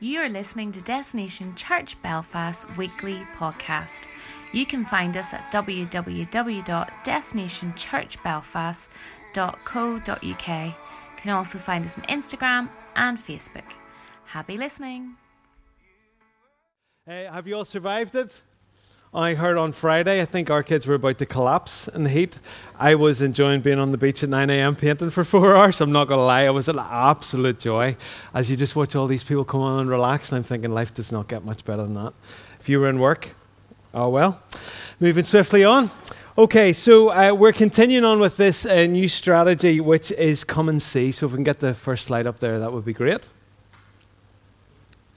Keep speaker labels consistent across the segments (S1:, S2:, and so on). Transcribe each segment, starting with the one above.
S1: You are listening to Destination Church Belfast weekly podcast. You can find us at www.destinationchurchbelfast.co.uk. You can also find us on Instagram and Facebook. Happy listening.
S2: Hey, have you all survived it? I heard on Friday, I think our kids were about to collapse in the heat. I was enjoying being on the beach at 9 a.m. painting for four hours. I'm not going to lie, it was an absolute joy as you just watch all these people come on and relax. And I'm thinking life does not get much better than that. If you were in work, oh well. Moving swiftly on. Okay, so uh, we're continuing on with this uh, new strategy, which is come and see. So if we can get the first slide up there, that would be great.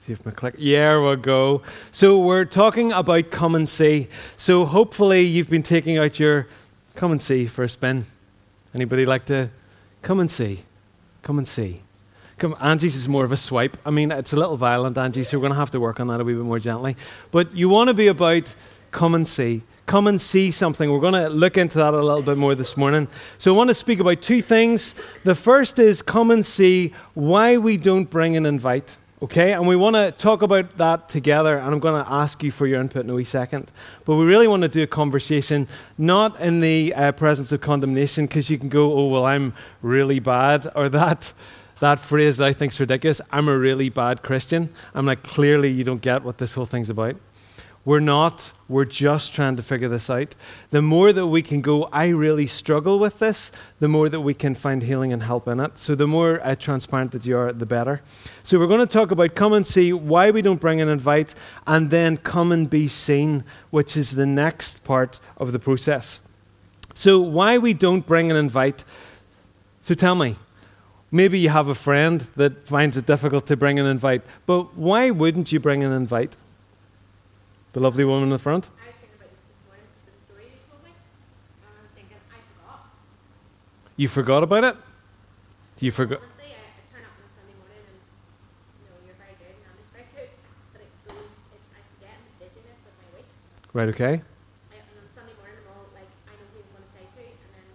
S2: See if my click. Yeah, we'll go. So we're talking about come and see. So hopefully you've been taking out your come and see for a spin. Anybody like to come and see? Come and see. Come, Angie's is more of a swipe. I mean, it's a little violent, Angie, so we're going to have to work on that a wee bit more gently. But you want to be about come and see. Come and see something. We're going to look into that a little bit more this morning. So I want to speak about two things. The first is come and see why we don't bring an invite. Okay, and we want to talk about that together, and I'm going to ask you for your input in a wee second. But we really want to do a conversation, not in the uh, presence of condemnation, because you can go, oh, well, I'm really bad, or that, that phrase that I think is ridiculous, I'm a really bad Christian. I'm like, clearly you don't get what this whole thing's about. We're not. We're just trying to figure this out. The more that we can go, I really struggle with this, the more that we can find healing and help in it. So, the more uh, transparent that you are, the better. So, we're going to talk about come and see why we don't bring an invite, and then come and be seen, which is the next part of the process. So, why we don't bring an invite. So, tell me, maybe you have a friend that finds it difficult to bring an invite, but why wouldn't you bring an invite? The lovely woman in the front?
S3: I was thinking about this this morning because of the story you told me. And I was thinking, I forgot.
S2: You forgot about it? You forgot.
S3: Honestly, I, I turn up on a Sunday morning and, you know, you're very good and Andy's very good. But it goes, it, I forget the busyness of my week.
S2: Right, okay.
S3: I, and on Sunday morning, I'm all like, I know who I'm going to say to. And then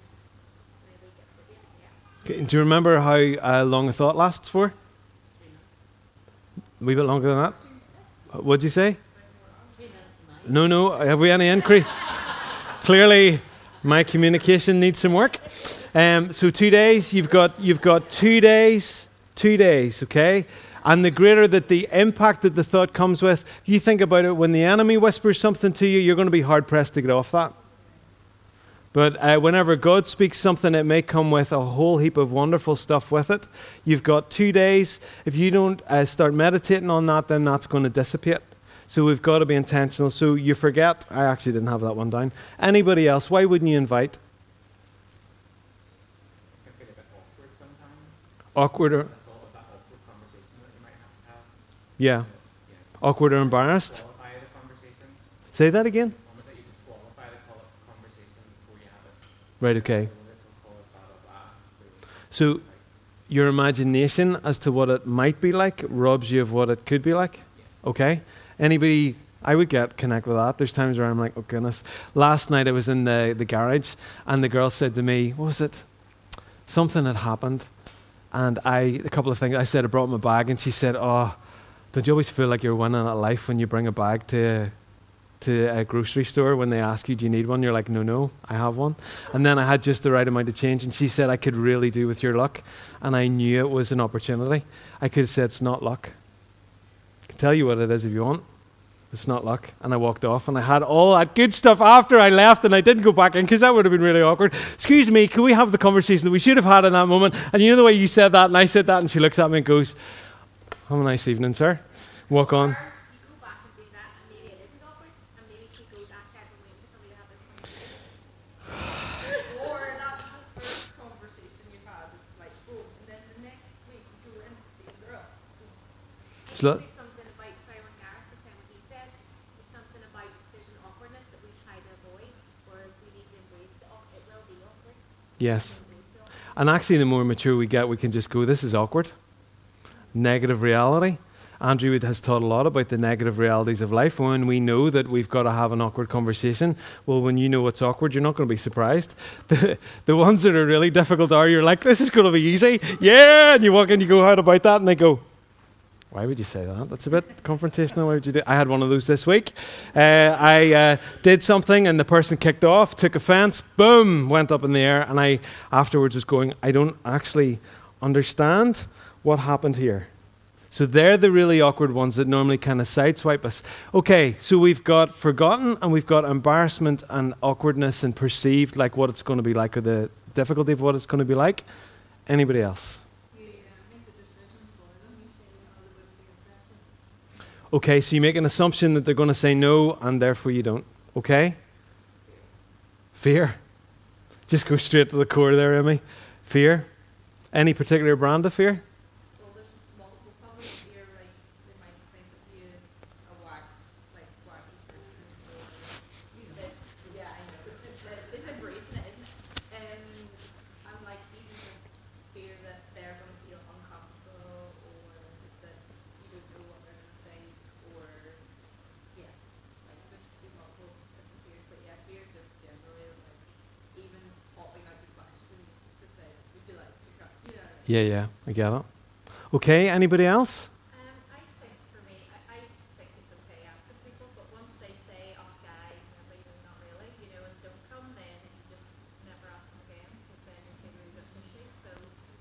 S3: my week gets busy. Yeah.
S2: Okay, Do you remember how uh, long a thought lasts for? A wee bit longer than that? What'd you say? No, no. Have we any increase? Clearly, my communication needs some work. Um, so two days. You've got you've got two days. Two days. Okay. And the greater that the impact that the thought comes with, you think about it. When the enemy whispers something to you, you're going to be hard pressed to get off that. But uh, whenever God speaks something, it may come with a whole heap of wonderful stuff with it. You've got two days. If you don't uh, start meditating on that, then that's going to dissipate. So we've got to be intentional. So you forget. I actually didn't have that one down. Anybody else? Why wouldn't you invite?
S4: can feel a bit awkward.
S2: Awkward or
S4: The thought of that awkward conversation that you might have to have.
S2: yeah,
S4: Yeah.
S2: awkward or embarrassed.
S4: Qualify the conversation.
S2: Say that again.
S4: That you disqualify the col- conversation before you have it.
S2: Right. Okay.
S4: So
S2: your imagination as to what it might be like robs you of what it could be like. Okay. Anybody? I would get connect with that. There's times where I'm like, oh goodness. Last night I was in the, the garage and the girl said to me, what was it? Something had happened. And I, a couple of things, I said I brought my bag and she said, oh, don't you always feel like you're winning at life when you bring a bag to, to a grocery store when they ask you, do you need one? You're like, no, no, I have one. And then I had just the right amount of change and she said, I could really do with your luck. And I knew it was an opportunity. I could have said, it's not luck. I can tell you what it is if you want. It's not luck. And I walked off and I had all that good stuff after I left and I didn't go back in because that would have been really awkward. Excuse me, can we have the conversation that we should have had in that moment? And you know the way you said that and I said that and she looks at me and goes, Have a nice evening, sir. Walk on.
S3: Or
S2: Yes. And actually, the more mature we get, we can just go, This is awkward. Negative reality. Andrew has taught a lot about the negative realities of life. When we know that we've got to have an awkward conversation, well, when you know what's awkward, you're not going to be surprised. The, the ones that are really difficult are you're like, this is going to be easy. Yeah. And you walk in, you go, how about that? And they go, Why would you say that? That's a bit confrontational. Why would you do? I had one of those this week. Uh, I uh, did something and the person kicked off, took offense, boom, went up in the air, and I afterwards was going, I don't actually understand what happened here. So they're the really awkward ones that normally kind of sideswipe us. Okay, so we've got forgotten and we've got embarrassment and awkwardness and perceived like what it's going to be like or the difficulty of what it's going to be like. Anybody else?
S5: You uh, make the decision for them. You say, you know, they wouldn't be impressed with
S2: Okay, so you make an assumption that they're going to say no and therefore you don't. Okay? Fear. Just go straight to the core there, Emmy. Fear. Any particular brand of fear?
S5: Well, there's multiple probably here, like, they might think of you as a whack, like, wacky person. or that- Yeah, I know. It's, uh, it's embracing it, isn't it? Um, and like, even just fear that they're gonna feel uncomfortable, or that you don't know what they're gonna think, or, yeah, like, there's could be multiple different fears, but yeah, fear just generally, like, even popping out the question to say, would you like to come, you know?
S2: Yeah, yeah, I get it. Okay, anybody else?
S3: I think for me, I, I think it's okay asking people, but once they say, guy, never, you know, not really, you know, and don't come, then you just never ask them again, because then you feel a bit pushy. So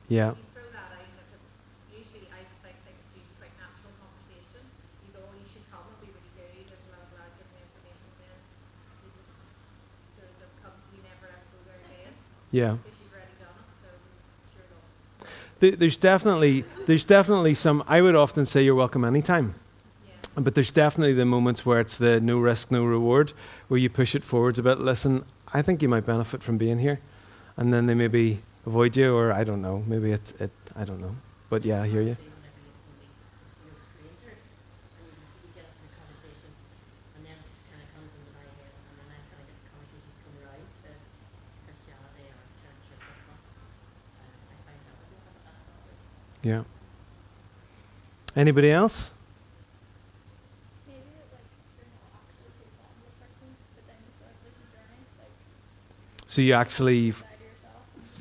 S2: Yeah.
S3: you throw that out, if it's usually, I think, think it's usually quite natural conversation. You go, you should come, it'll be really good, and blah, blah, give them information, then you just sort of don't come, so you never ever go there again,
S2: Yeah.
S3: because you've already done it, so sure don't.
S2: There- There's definitely, there's definitely some, I would often say you're welcome anytime.
S3: Yeah.
S2: But there's definitely the moments where it's the no risk, no reward, where you push it forwards a bit. Listen, I think you might benefit from being here. And then they maybe avoid you, or I don't know. Maybe it, it I don't know. But yeah, I hear you.
S6: strangers, and you, you get up in a conversation, and then it kind of comes into my head, and then I kind of get the conversations come around to Christianity or church or something. Uh, I find that a bit of that's awkward.
S2: Yeah. Anybody else?
S7: Maybe it, like you're not actually too fond of the person, but then you feel like there's a Anybody else?
S2: So you actually,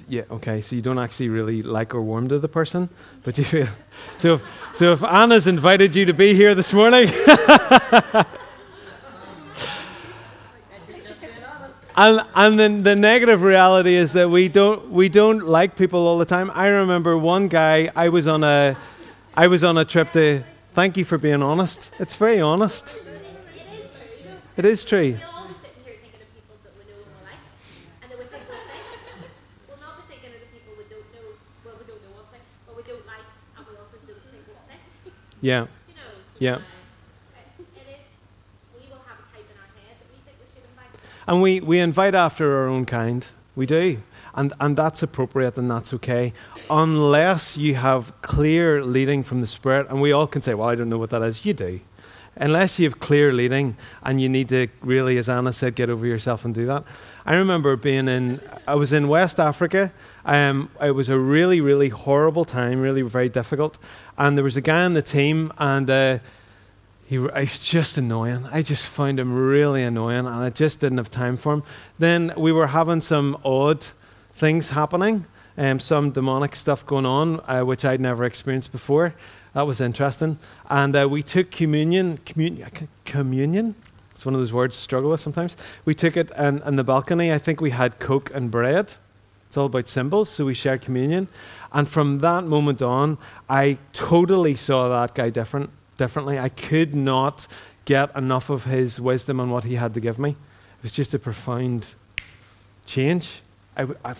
S2: yeah, okay. So you don't actually really like or warm to the person, but you feel. So if, so if Anna's invited you to be here this morning, and and then the negative reality is that we don't we don't like people all the time. I remember one guy. I was on a, I was on a trip to. Thank you for being honest. It's very honest.
S3: It is true, though.
S2: It is true.
S3: We're always sitting here thinking of people that we know and we like, and that we think will fit. We'll not be thinking of the people we don't know, well, we don't know what's like, but we don't like, and we also don't think will fit.
S2: Yeah. Yeah.
S3: Uh, It is, we will have a type in our head that we think we should invite.
S2: And we, we invite after our own kind. We do. And, and that's appropriate and that's okay. Unless you have clear leading from the Spirit, and we all can say, well, I don't know what that is. You do. Unless you have clear leading and you need to really, as Anna said, get over yourself and do that. I remember being in, I was in West Africa. Um, it was a really, really horrible time, really very difficult. And there was a guy on the team, and uh, he was just annoying. I just found him really annoying, and I just didn't have time for him. Then we were having some odd things happening, um, some demonic stuff going on, uh, which I'd never experienced before. That was interesting. And uh, we took communion, communion, communion. It's one of those words I struggle with sometimes. We took it on, on the balcony. I think we had Coke and bread. It's all about symbols, so we shared communion. And from that moment on, I totally saw that guy different, differently. I could not get enough of his wisdom and what he had to give me. It was just a profound change. I I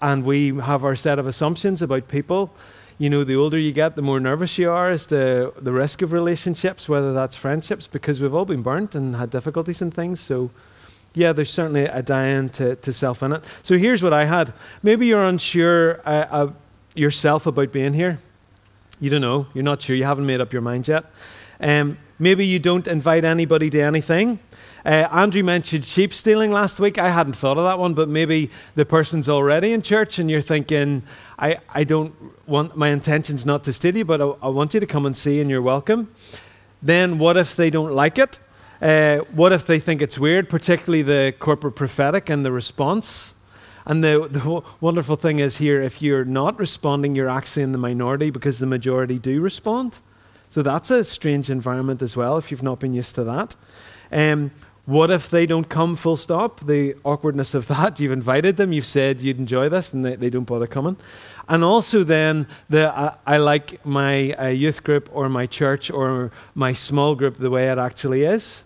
S2: and we have our set of assumptions about people. You know, the older you get, the more nervous you are as to the risk of relationships, whether that's friendships, because we've all been burnt and had difficulties and things. So, yeah, there's certainly a dying to, to self in it. So here's what I had. Maybe you're unsure uh, uh, yourself about being here. You don't know. You're not sure. You haven't made up your mind yet. Um, maybe you don't invite anybody to anything. Uh, Andrew mentioned sheep stealing last week. I hadn't thought of that one, but maybe the person's already in church and you're thinking, I, I don't want, my intention's not to steal you, but I, I want you to come and see and you're welcome. Then what if they don't like it? Uh, what if they think it's weird, particularly the corporate prophetic and the response? And the, the wonderful thing is here, if you're not responding, you're actually in the minority because the majority do respond. So that's a strange environment as well if you've not been used to that. Um, what if they don't come full stop? The awkwardness of that. You've invited them, you've said you'd enjoy this, and they, they don't bother coming. And also, then, the, uh, I like my uh, youth group or my church or my small group the way it actually is.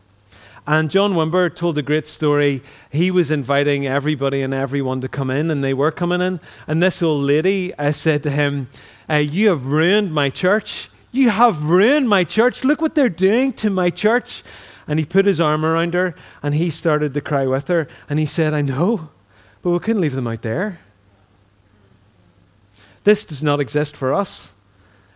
S2: And John Wimber told a great story. He was inviting everybody and everyone to come in, and they were coming in. And this old lady uh, said to him, uh, You have ruined my church. You have ruined my church. Look what they're doing to my church. And he put his arm around her and he started to cry with her. And he said, I know, but we couldn't leave them out there. This does not exist for us.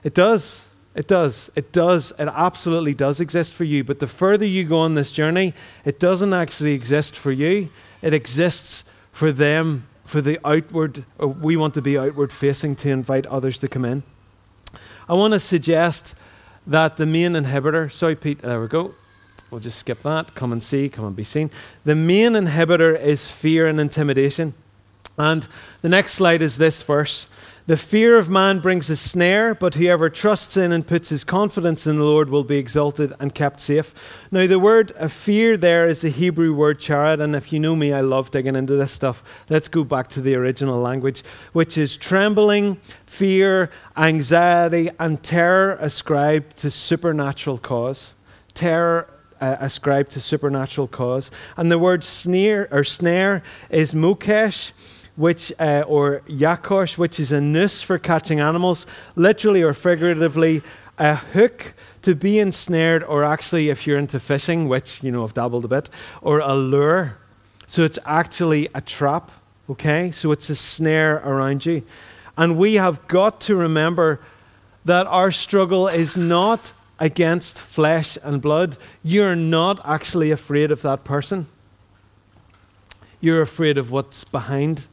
S2: It does. It does. It does. It absolutely does exist for you. But the further you go on this journey, it doesn't actually exist for you. It exists for them, for the outward. We want to be outward facing to invite others to come in. I want to suggest that the main inhibitor, sorry, Pete, there we go. We'll just skip that. Come and see, come and be seen. The main inhibitor is fear and intimidation. And the next slide is this verse. The fear of man brings a snare, but whoever trusts in and puts his confidence in the Lord will be exalted and kept safe. Now, the word a fear there is the Hebrew word charad, and if you know me, I love digging into this stuff. Let's go back to the original language, which is trembling, fear, anxiety, and terror ascribed to supernatural cause. Terror uh, ascribed to supernatural cause. And the word snare or snare is mokesh which uh, or yakosh, which is a noose for catching animals, literally or figuratively, a hook to be ensnared, or actually, if you're into fishing, which you know I've dabbled a bit, or a lure. So it's actually a trap. Okay, so it's a snare around you, and we have got to remember that our struggle is not against flesh and blood. You're not actually afraid of that person. You're afraid of what's behind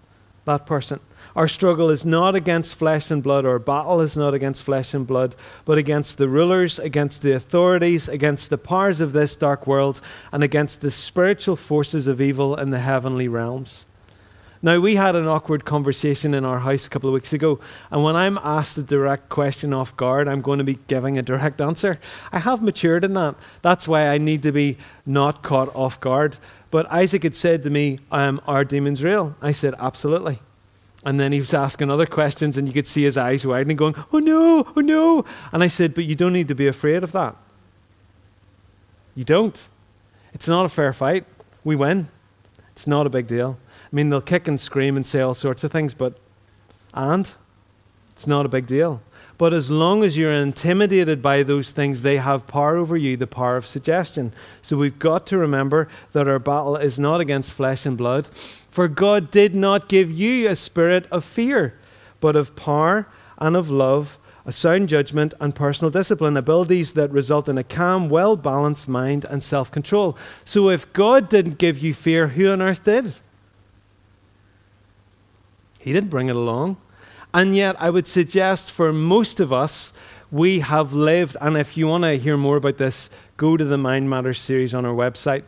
S2: that person. Our struggle is not against flesh and blood, our battle is not against flesh and blood, but against the rulers, against the authorities, against the powers of this dark world, and against the spiritual forces of evil in the heavenly realms. Now, we had an awkward conversation in our house a couple of weeks ago, and when I'm asked a direct question off guard, I'm going to be giving a direct answer. I have matured in that. That's why I need to be not caught off guard. But Isaac had said to me, um, Are demons real? I said, Absolutely. And then he was asking other questions, and you could see his eyes widening, going, Oh no, oh no. And I said, But you don't need to be afraid of that. You don't. It's not a fair fight. We win. It's not a big deal. I mean, they'll kick and scream and say all sorts of things, but, and? It's not a big deal. But as long as you're intimidated by those things, they have power over you, the power of suggestion. So we've got to remember that our battle is not against flesh and blood. For God did not give you a spirit of fear, but of power and of love, a sound judgment, and personal discipline, abilities that result in a calm, well balanced mind and self control. So if God didn't give you fear, who on earth did? He didn't bring it along. And yet, I would suggest for most of us, we have lived, and if you want to hear more about this, go to the Mind Matters series on our website.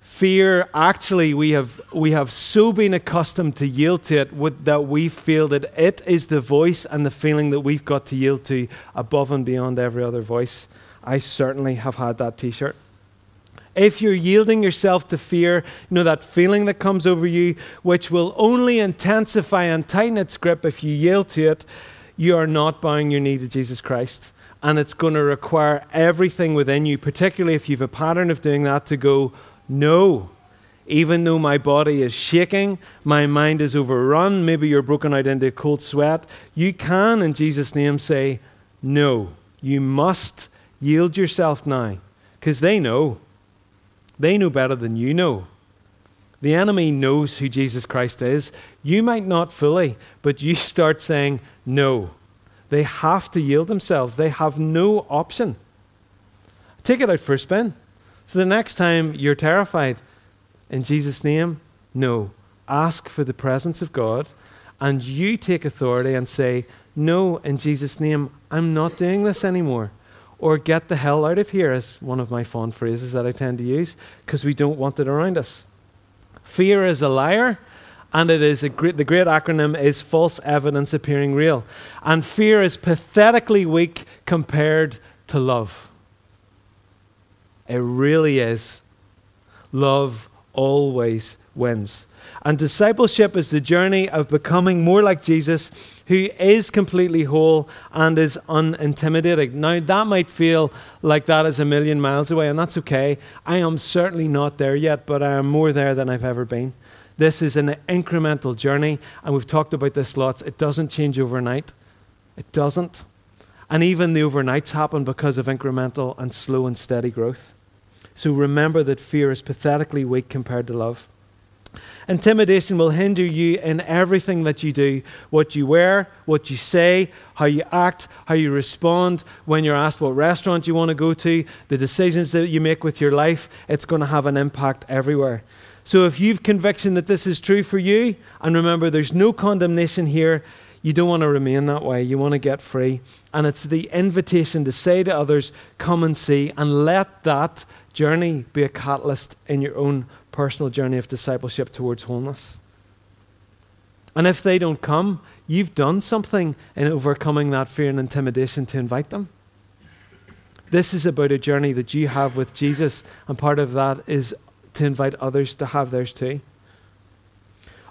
S2: Fear, actually, we have, we have so been accustomed to yield to it with, that we feel that it is the voice and the feeling that we've got to yield to above and beyond every other voice. I certainly have had that t shirt if you're yielding yourself to fear, you know, that feeling that comes over you, which will only intensify and tighten its grip if you yield to it, you are not bowing your knee to Jesus Christ. And it's going to require everything within you, particularly if you have a pattern of doing that, to go, no. Even though my body is shaking, my mind is overrun, maybe you're broken out into a cold sweat, you can, in Jesus' name, say, no. You must yield yourself now, because they know. They know better than you know. The enemy knows who Jesus Christ is. You might not fully, but you start saying no. They have to yield themselves, they have no option. Take it out for a spin. So the next time you're terrified, in Jesus' name, no. Ask for the presence of God, and you take authority and say, No, in Jesus' name, I'm not doing this anymore or get the hell out of here, is one of my fond phrases that I tend to use, because we don't want it around us. Fear is a liar, and it is great, the great acronym is false evidence appearing real. And fear is pathetically weak compared to love. It really is. Love always wins. And discipleship is the journey of becoming more like Jesus, who is completely whole and is unintimidating. Now, that might feel like that is a million miles away, and that's okay. I am certainly not there yet, but I am more there than I've ever been. This is an incremental journey, and we've talked about this lots. It doesn't change overnight. It doesn't. And even the overnights happen because of incremental and slow and steady growth. So remember that fear is pathetically weak compared to love. Intimidation will hinder you in everything that you do what you wear, what you say, how you act, how you respond when you're asked what restaurant you want to go to, the decisions that you make with your life. It's going to have an impact everywhere. So if you've conviction that this is true for you, and remember, there's no condemnation here, you don't want to remain that way. You want to get free. And it's the invitation to say to others, come and see, and let that journey be a catalyst in your own personal journey of discipleship towards wholeness. And if they don't come, you've done something in overcoming that fear and intimidation to invite them. This is about a journey that you have with Jesus, and part of that is to invite others to have theirs too.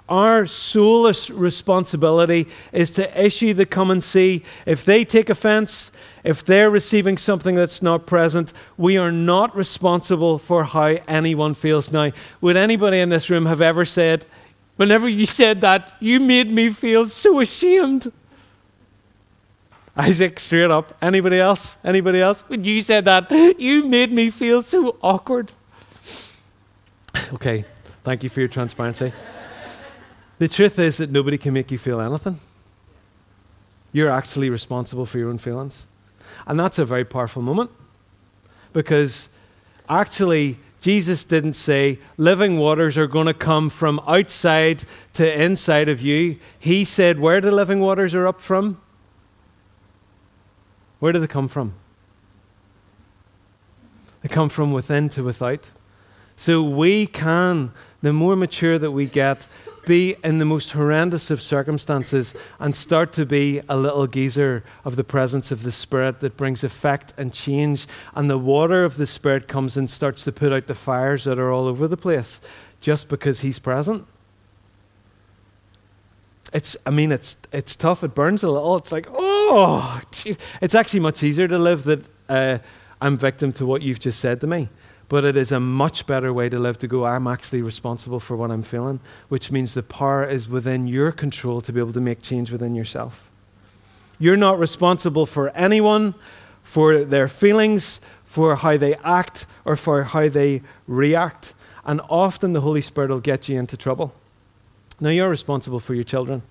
S2: Our soulless responsibility is to issue the come and see. If they take offense, if they're receiving something that's not present, we are not responsible for how anyone feels. Now, would anybody in this room have ever said, whenever you said that, you made me feel so ashamed? Isaac, straight up. Anybody else? Anybody else? When you said that, you made me feel so awkward. Okay, thank you for your transparency. The truth is that nobody can make you feel anything. You're actually responsible for your own feelings. And that's a very powerful moment because actually, Jesus didn't say living waters are going to come from outside to inside of you. He said, Where the living waters are up from? Where do they come from? They come from within to without. So we can, the more mature that we get, be in the most horrendous of circumstances and start to be a little geyser of the presence of the Spirit that brings effect and change. And the water of the Spirit comes and starts to put out the fires that are all over the place just because He's present. It's, I mean, it's, it's tough. It burns a little. It's like, oh, geez. it's actually much easier to live that uh, I'm victim to what you've just said to me. But it is a much better way to live to go, I'm actually responsible for what I'm feeling, which means the power is within your control to be able to make change within yourself. You're not responsible for anyone, for their feelings, for how they act, or for how they react. And often the Holy Spirit will get you into trouble. Now, you're responsible for your children.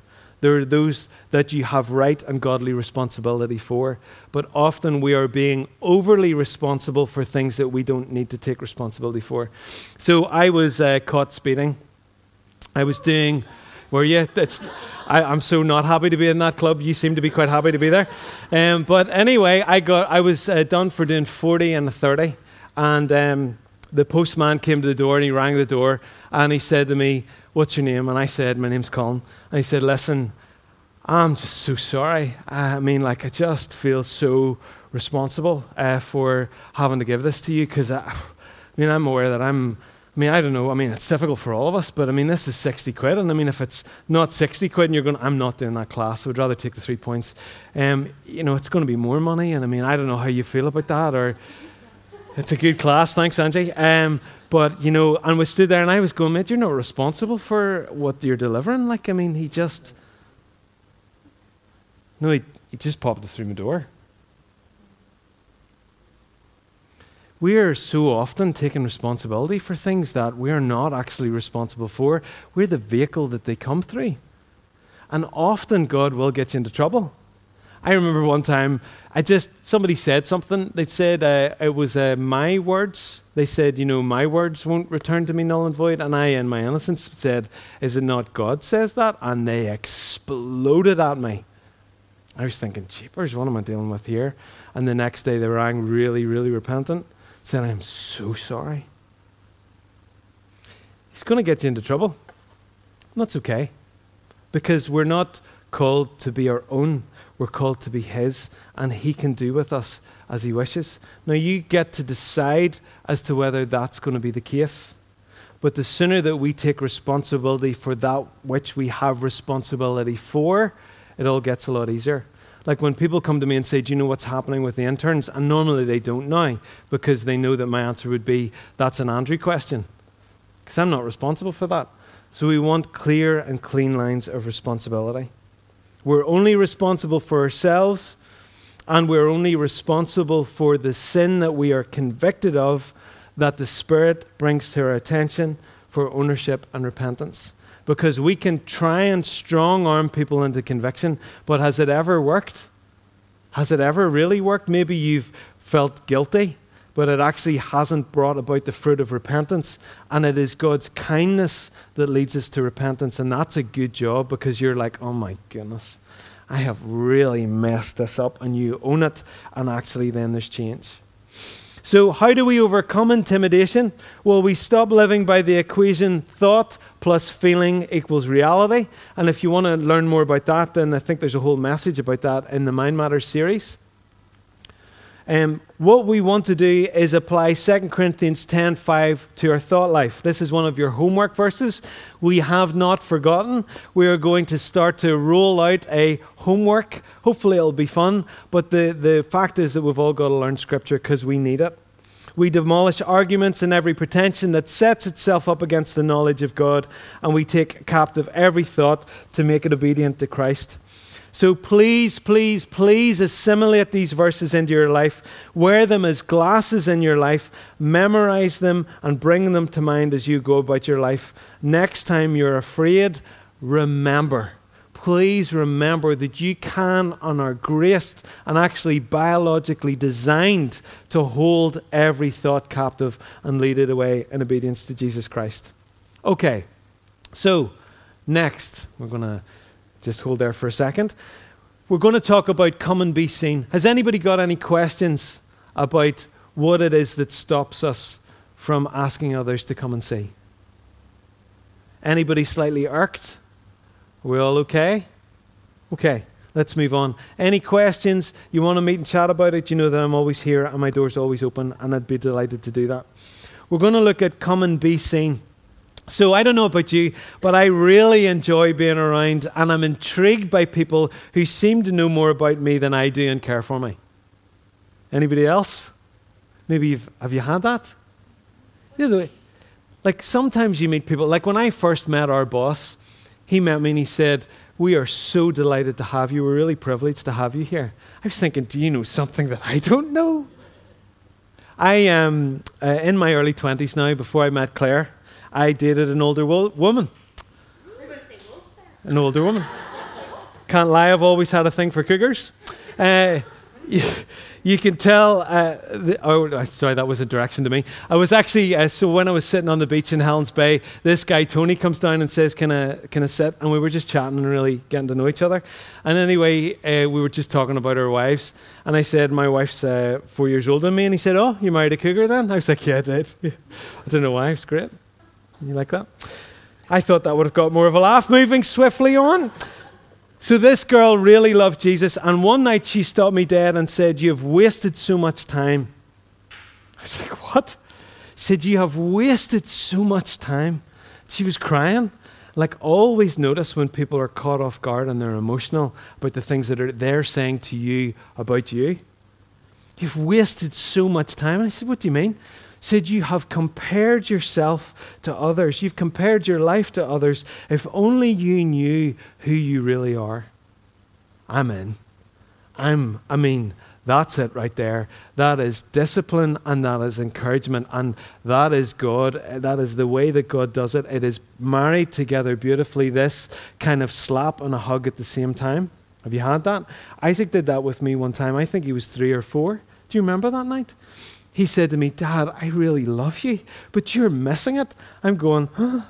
S2: There are those that you have right and godly responsibility for, but often we are being overly responsible for things that we don't need to take responsibility for. So I was uh, caught speeding. I was doing, were you? It's, I, am so not happy to be in that club. You seem to be quite happy to be there. Um, but anyway, I, got, I was uh, done for doing 40 and 30, and um, the postman came to the door and he rang the door and he said to me, What's your name? And I said, My name's Colin. And he said, Listen, I'm just so sorry. I mean, like, I just feel so responsible uh, for having to give this to you because I, I mean, I'm aware that I'm. I mean, I don't know. I mean, it's difficult for all of us, but I mean, this is 60 quid. And I mean, if it's not 60 quid and you're going, I'm not doing that class, I would rather take the three points. Um, you know, it's going to be more money. And I mean, I don't know how you feel about that. Or it's a good class. Thanks, Angie. Um, but, you know, and we stood there and I was going, mate, you're not responsible for what you're delivering. Like, I mean, he just. No, he, he just popped it through my door. We are so often taking responsibility for things that we are not actually responsible for. We're the vehicle that they come through. And often God will get you into trouble. I remember one time, I just, somebody said something. They said uh, it was uh, my words. They said, you know, my words won't return to me null and void. And I, in my innocence, said, is it not God says that? And they exploded at me. I was thinking, jeepers, what am I dealing with here? And the next day they rang really, really repentant, said, I'm so sorry. He's going to get you into trouble. And that's okay. Because we're not called to be our own We're called to be His, and He can do with us as He wishes. Now, you get to decide as to whether that's going to be the case. But the sooner that we take responsibility for that which we have responsibility for, it all gets a lot easier. Like when people come to me and say, Do you know what's happening with the interns? And normally they don't now because they know that my answer would be, That's an Andrew question. Because I'm not responsible for that. So we want clear and clean lines of responsibility. We're only responsible for ourselves, and we're only responsible for the sin that we are convicted of that the Spirit brings to our attention for ownership and repentance. Because we can try and strong arm people into conviction, but has it ever worked? Has it ever really worked? Maybe you've felt guilty, but it actually hasn't brought about the fruit of repentance. And it is God's kindness that leads us to repentance. And that's a good job because you're like, oh my goodness, I have really messed this up. And you own it. And actually, then there's change. So, how do we overcome intimidation? Well, we stop living by the equation thought plus feeling equals reality. And if you want to learn more about that, then I think there's a whole message about that in the Mind Matters series. Um, what we want to do is apply 2 Corinthians 10:5 to our thought life. This is one of your homework verses. We have not forgotten. We are going to start to roll out a homework. Hopefully it'll be fun, but the, the fact is that we've all got to learn scripture because we need it. We demolish arguments and every pretension that sets itself up against the knowledge of God, and we take captive every thought to make it obedient to Christ. So please, please, please assimilate these verses into your life. Wear them as glasses in your life. Memorize them and bring them to mind as you go about your life. Next time you're afraid, remember. Please remember that you can and are graced and actually biologically designed to hold every thought captive and lead it away in obedience to Jesus Christ. Okay, so next, we're going to just hold there for a second. We're going to talk about come and be seen. Has anybody got any questions about what it is that stops us from asking others to come and see? Anybody slightly irked? Are we all okay? Okay, let's move on. Any questions? You want to meet and chat about it? You know that I'm always here and my door's always open, and I'd be delighted to do that. We're going to look at come and be seen. So I don't know about you, but I really enjoy being around, and I'm intrigued by people who seem to know more about me than I do and care for me. Anybody else? Maybe you've have you had that? The way, like sometimes you meet people. Like when I first met our boss, he met me and he said, "We are so delighted to have you. We're really privileged to have you here." I was thinking, "Do you know something that I don't know?" I am uh, in my early twenties now. Before I met Claire. I dated an older wo- woman. An older woman. Can't lie, I've always had a thing for cougars. Uh, you, you, can tell. Uh, the, oh, sorry, that was a direction to me. I was actually, uh, so when I was sitting on the beach in Helens Bay, this guy, Tony, comes down and says, Can I, can I sit? And we were just chatting and really getting to know each other. And anyway, uh, we were just talking about our wives. And I said, My wife's uh, four years older than me. And he said, Oh, you married a cougar then? I was like, Yeah, I did. I don't know why. It's great. You like that? I thought that would have got more of a laugh. Moving swiftly on. So this girl really loved Jesus, and one night she stopped me dead and said, You have wasted so much time. I was like, What? She said, You have wasted so much time. She was crying. Like, always notice when people are caught off guard and they're emotional about the things that are they're saying to you about you. You've wasted so much time. And I said, What do you mean? Said, You have compared yourself to others. You've compared your life to others. If only you knew who you really are. I'm in. I'm, I mean, that's it right there. That is discipline and that is encouragement. And that is God. That is the way that God does it. It is married together beautifully. This kind of slap and a hug at the same time. Have you had that? Isaac did that with me one time. I think he was three or four. Do you remember that night? He said to me, Dad, I really love you, but you're missing it. I'm going, huh?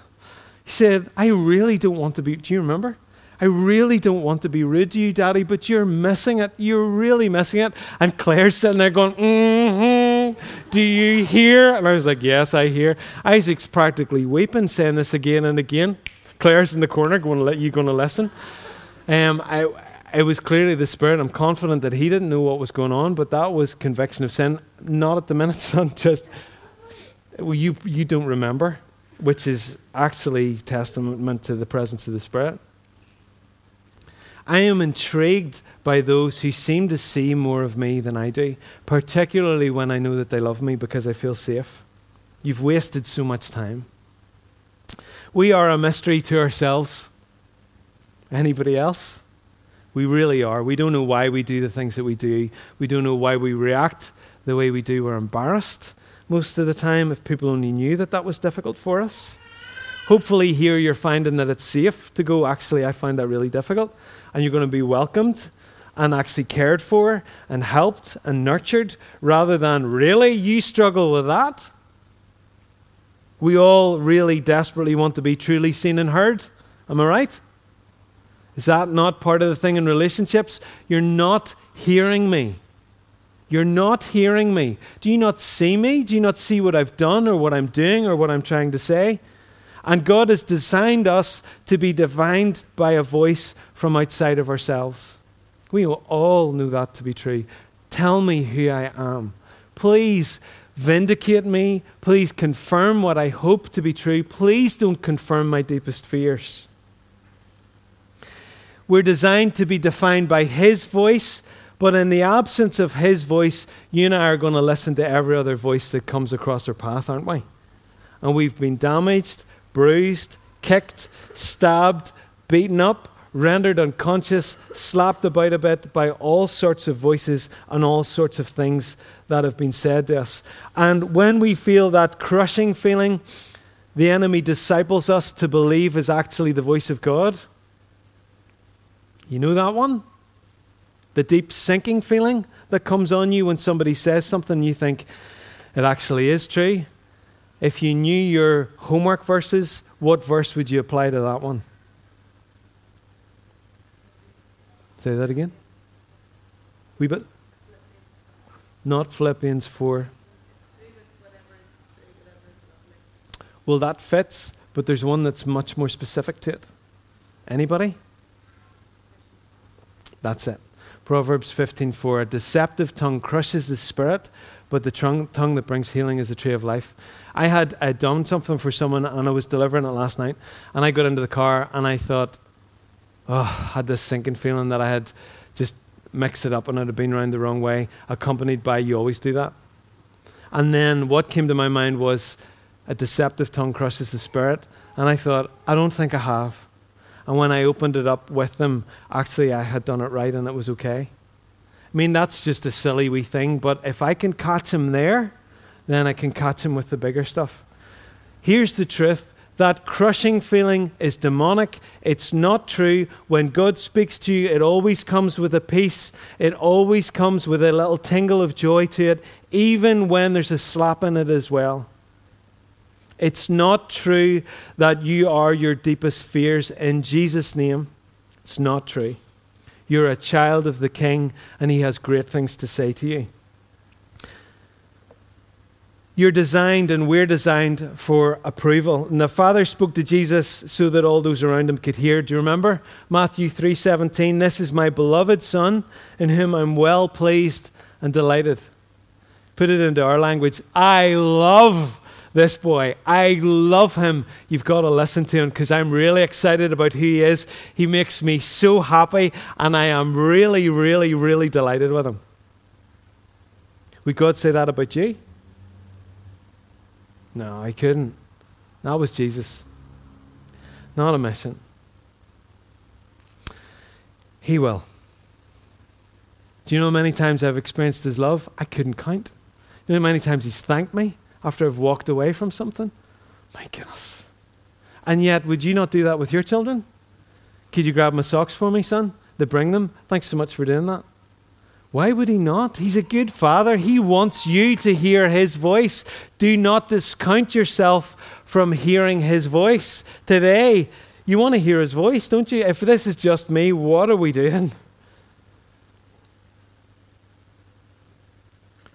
S2: He said, I really don't want to be, do you remember? I really don't want to be rude to you, Daddy, but you're missing it. You're really missing it. And Claire's sitting there going, mm-hmm. Do you hear? And I was like, Yes, I hear. Isaac's practically weeping, saying this again and again. Claire's in the corner going let you to listen. Um, I, it was clearly the Spirit. I'm confident that he didn't know what was going on, but that was conviction of sin. Not at the minute, son. Just well, you you don't remember, which is actually testament to the presence of the Spirit. I am intrigued by those who seem to see more of me than I do, particularly when I know that they love me because I feel safe. You've wasted so much time. We are a mystery to ourselves. Anybody else? We really are. We don't know why we do the things that we do. We don't know why we react the way we do. We're embarrassed most of the time if people only knew that that was difficult for us. Hopefully, here you're finding that it's safe to go, actually, I find that really difficult. And you're going to be welcomed and actually cared for and helped and nurtured rather than, really, you struggle with that? We all really desperately want to be truly seen and heard. Am I right? Is that not part of the thing in relationships? You're not hearing me. You're not hearing me. Do you not see me? Do you not see what I've done or what I'm doing or what I'm trying to say? And God has designed us to be divined by a voice from outside of ourselves. We all know that to be true. Tell me who I am. Please vindicate me. Please confirm what I hope to be true. Please don't confirm my deepest fears. We're designed to be defined by His voice, but in the absence of His voice, you and I are going to listen to every other voice that comes across our path, aren't we? And we've been damaged, bruised, kicked, stabbed, beaten up, rendered unconscious, slapped about a bit by all sorts of voices and all sorts of things that have been said to us. And when we feel that crushing feeling, the enemy disciples us to believe is actually the voice of God. You know that one? The deep sinking feeling that comes on you when somebody says something you think it actually is true. If you knew your homework verses, what verse would you apply to that one? Say that again. We but not Philippians 4. Well, that fits, but there's one that's much more specific to it. Anybody? That's it. Proverbs 15:4 A deceptive tongue crushes the spirit, but the tongue, that brings healing is a tree of life. I had uh, done something for someone and I was delivering it last night, and I got into the car and I thought, oh, I had this sinking feeling that I had just mixed it up and it had been around the wrong way, accompanied by you always do that. And then what came to my mind was a deceptive tongue crushes the spirit. And I thought, I don't think I have. And when I opened it up with them, actually I had done it right and it was okay. I mean, that's just a silly wee thing, but if I can catch him there, then I can catch him with the bigger stuff. Here's the truth that crushing feeling is demonic. It's not true. When God speaks to you, it always comes with a peace. It always comes with a little tingle of joy to it, even when there's a slap in it as well. It's not true that you are your deepest fears in Jesus' name. It's not true. You're a child of the King, and He has great things to say to you. You're designed and we're designed for approval. And the Father spoke to Jesus so that all those around him could hear. Do you remember? Matthew 3:17, "This is my beloved son in whom I'm well pleased and delighted." Put it into our language. I love this boy. I love him. You've got to listen to him because I'm really excited about who he is. He makes me so happy, and I am really, really, really delighted with him. Would God say that about you? No, I couldn't. That was Jesus. Not a mission. He will. Do you know how many times I've experienced His love? I couldn't count. Do You know how many times He's thanked me after I've walked away from something? My goodness. And yet, would you not do that with your children? Could you grab my socks for me, son? They bring them. Thanks so much for doing that. Why would he not? He's a good father. He wants you to hear his voice. Do not discount yourself from hearing his voice. Today, you want to hear his voice, don't you? If this is just me, what are we doing?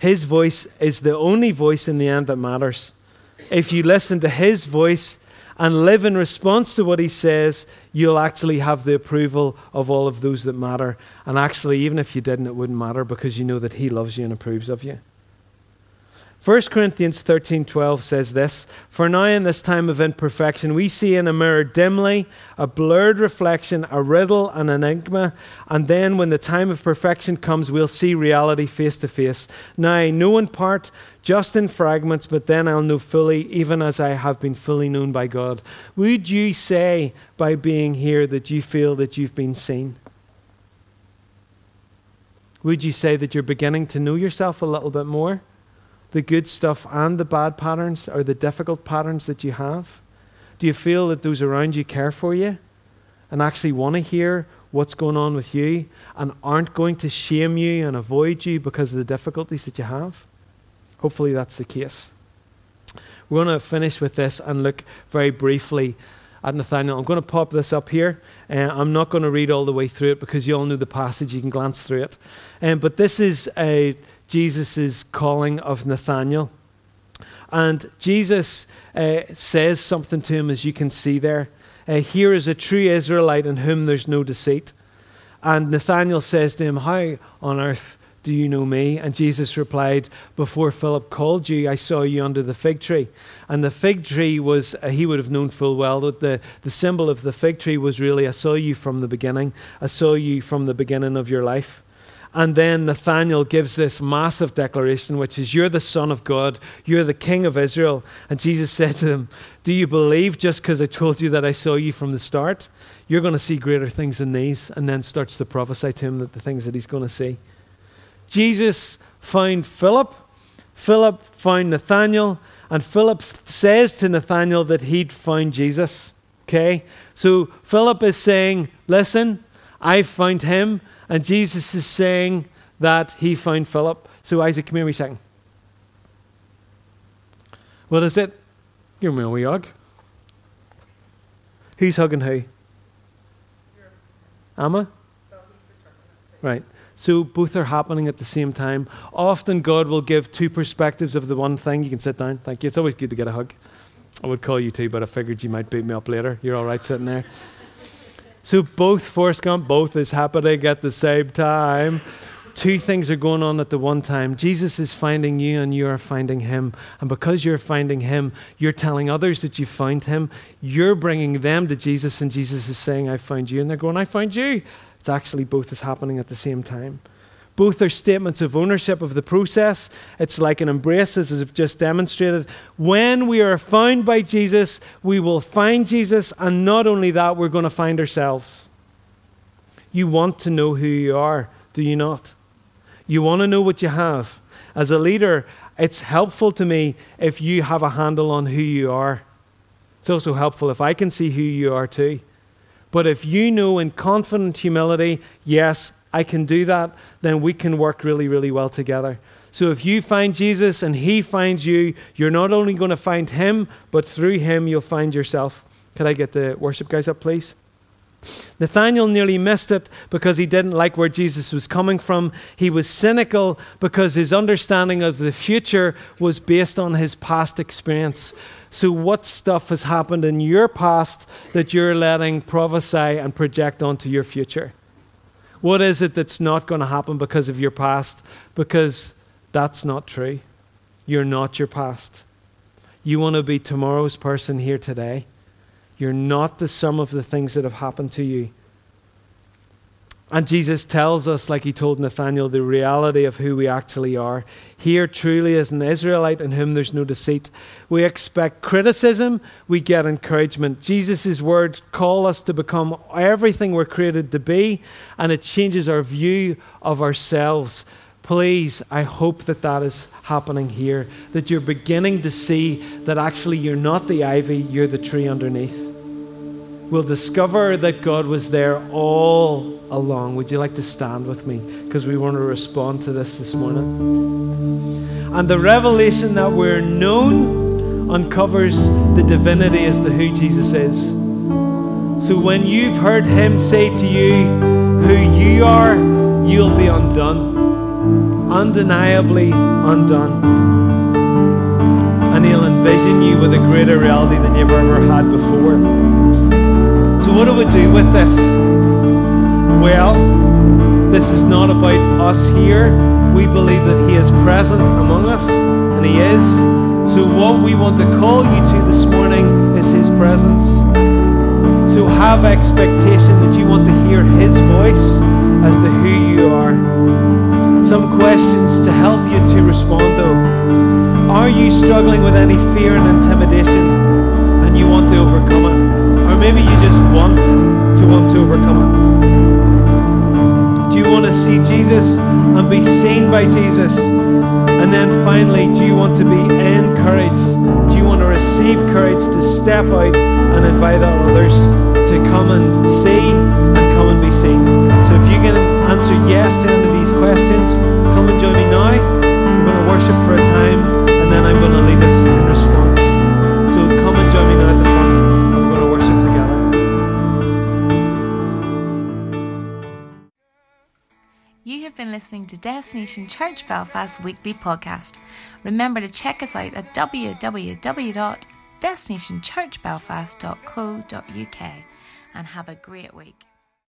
S2: His voice is the only voice in the end that matters. If you listen to his voice and live in response to what he says, you'll actually have the approval of all of those that matter. And actually, even if you didn't, it wouldn't matter because you know that he loves you and approves of you. 1 Corinthians 13:12 says this, "For now in this time of imperfection we see in a mirror dimly, a blurred reflection, a riddle, an enigma, and then when the time of perfection comes we'll see reality face to face. Now I know in part, just in fragments, but then I'll know fully, even as I have been fully known by God." Would you say by being here that you feel that you've been seen? Would you say that you're beginning to know yourself a little bit more? The good stuff and the bad patterns or the difficult patterns that you have? Do you feel that those around you care for you and actually want to hear what's going on with you and aren't going to shame you and avoid you because of the difficulties that you have? Hopefully, that's the case. We're going to finish with this and look very briefly at Nathanael. I'm going to pop this up here. Uh, I'm not going to read all the way through it because you all know the passage. You can glance through it. Um, but this is a Jesus' calling of Nathanael. And Jesus uh, says something to him, as you can see there. Uh, Here is a true Israelite in whom there's no deceit. And Nathanael says to him, How on earth do you know me? And Jesus replied, Before Philip called you, I saw you under the fig tree. And the fig tree was, uh, he would have known full well that the, the symbol of the fig tree was really, I saw you from the beginning. I saw you from the beginning of your life. And then Nathanael gives this massive declaration, which is, You're the Son of God, you're the King of Israel. And Jesus said to him, Do you believe just because I told you that I saw you from the start? You're going to see greater things than these. And then starts to prophesy to him that the things that he's going to see. Jesus found Philip, Philip found Nathanael, and Philip says to Nathanael that he'd found Jesus. Okay? So Philip is saying, Listen, I found him. And Jesus is saying that he found Philip. So, Isaac, come here a second. What is it? Give me a wee hug. Who's hugging who? Amma? Right. So both are happening at the same time. Often God will give two perspectives of the one thing. You can sit down. Thank you. It's always good to get a hug. I would call you too, but I figured you might beat me up later. You're all right sitting there. So both Forrest Gump, both is happening at the same time. Two things are going on at the one time. Jesus is finding you and you are finding him. And because you're finding him, you're telling others that you found him. You're bringing them to Jesus and Jesus is saying, I found you. And they're going, I found you. It's actually both is happening at the same time. Both are statements of ownership of the process. It's like an embrace, as I've just demonstrated. When we are found by Jesus, we will find Jesus, and not only that, we're going to find ourselves. You want to know who you are, do you not? You want to know what you have. As a leader, it's helpful to me if you have a handle on who you are. It's also helpful if I can see who you are too. But if you know in confident humility, yes, I can do that, then we can work really, really well together. So if you find Jesus and he finds you, you're not only going to find him, but through him you'll find yourself. Could I get the worship guys up, please? Nathanael nearly missed it because he didn't like where Jesus was coming from. He was cynical because his understanding of the future was based on his past experience. So, what stuff has happened in your past that you're letting prophesy and project onto your future? What is it that's not going to happen because of your past? Because that's not true. You're not your past. You want to be tomorrow's person here today. You're not the sum of the things that have happened to you. And Jesus tells us, like he told Nathanael, the reality of who we actually are. Here, truly, as an Israelite in whom there's no deceit, we expect criticism, we get encouragement. Jesus' words call us to become everything we're created to be, and it changes our view of ourselves. Please, I hope that that is happening here, that you're beginning to see that actually you're not the ivy, you're the tree underneath we'll discover that God was there all along. Would you like to stand with me? Because we want to respond to this this morning. And the revelation that we're known uncovers the divinity as to who Jesus is. So when you've heard Him say to you who you are, you'll be undone, undeniably undone. and He'll envision you with a greater reality than you've ever had before. So, what do we do with this? Well, this is not about us here. We believe that He is present among us, and He is. So, what we want to call you to this morning is His presence. So, have expectation that you want to hear His voice as to who you are. Some questions to help you to respond, though. Are you struggling with any fear and intimidation and you want to overcome it? Or maybe you just want to want to overcome it? Do you want to see Jesus and be seen by Jesus? And then finally, do you want to be encouraged? Do you want to receive courage to step out and invite others to come and see and come and be seen? So if you can answer yes to any of these questions, come and join me now. We're going to worship for a time and then I'm going to lead us
S1: been listening to Destination Church Belfast weekly podcast. Remember to check us out at www.destinationchurchbelfast.co.uk and have a great week.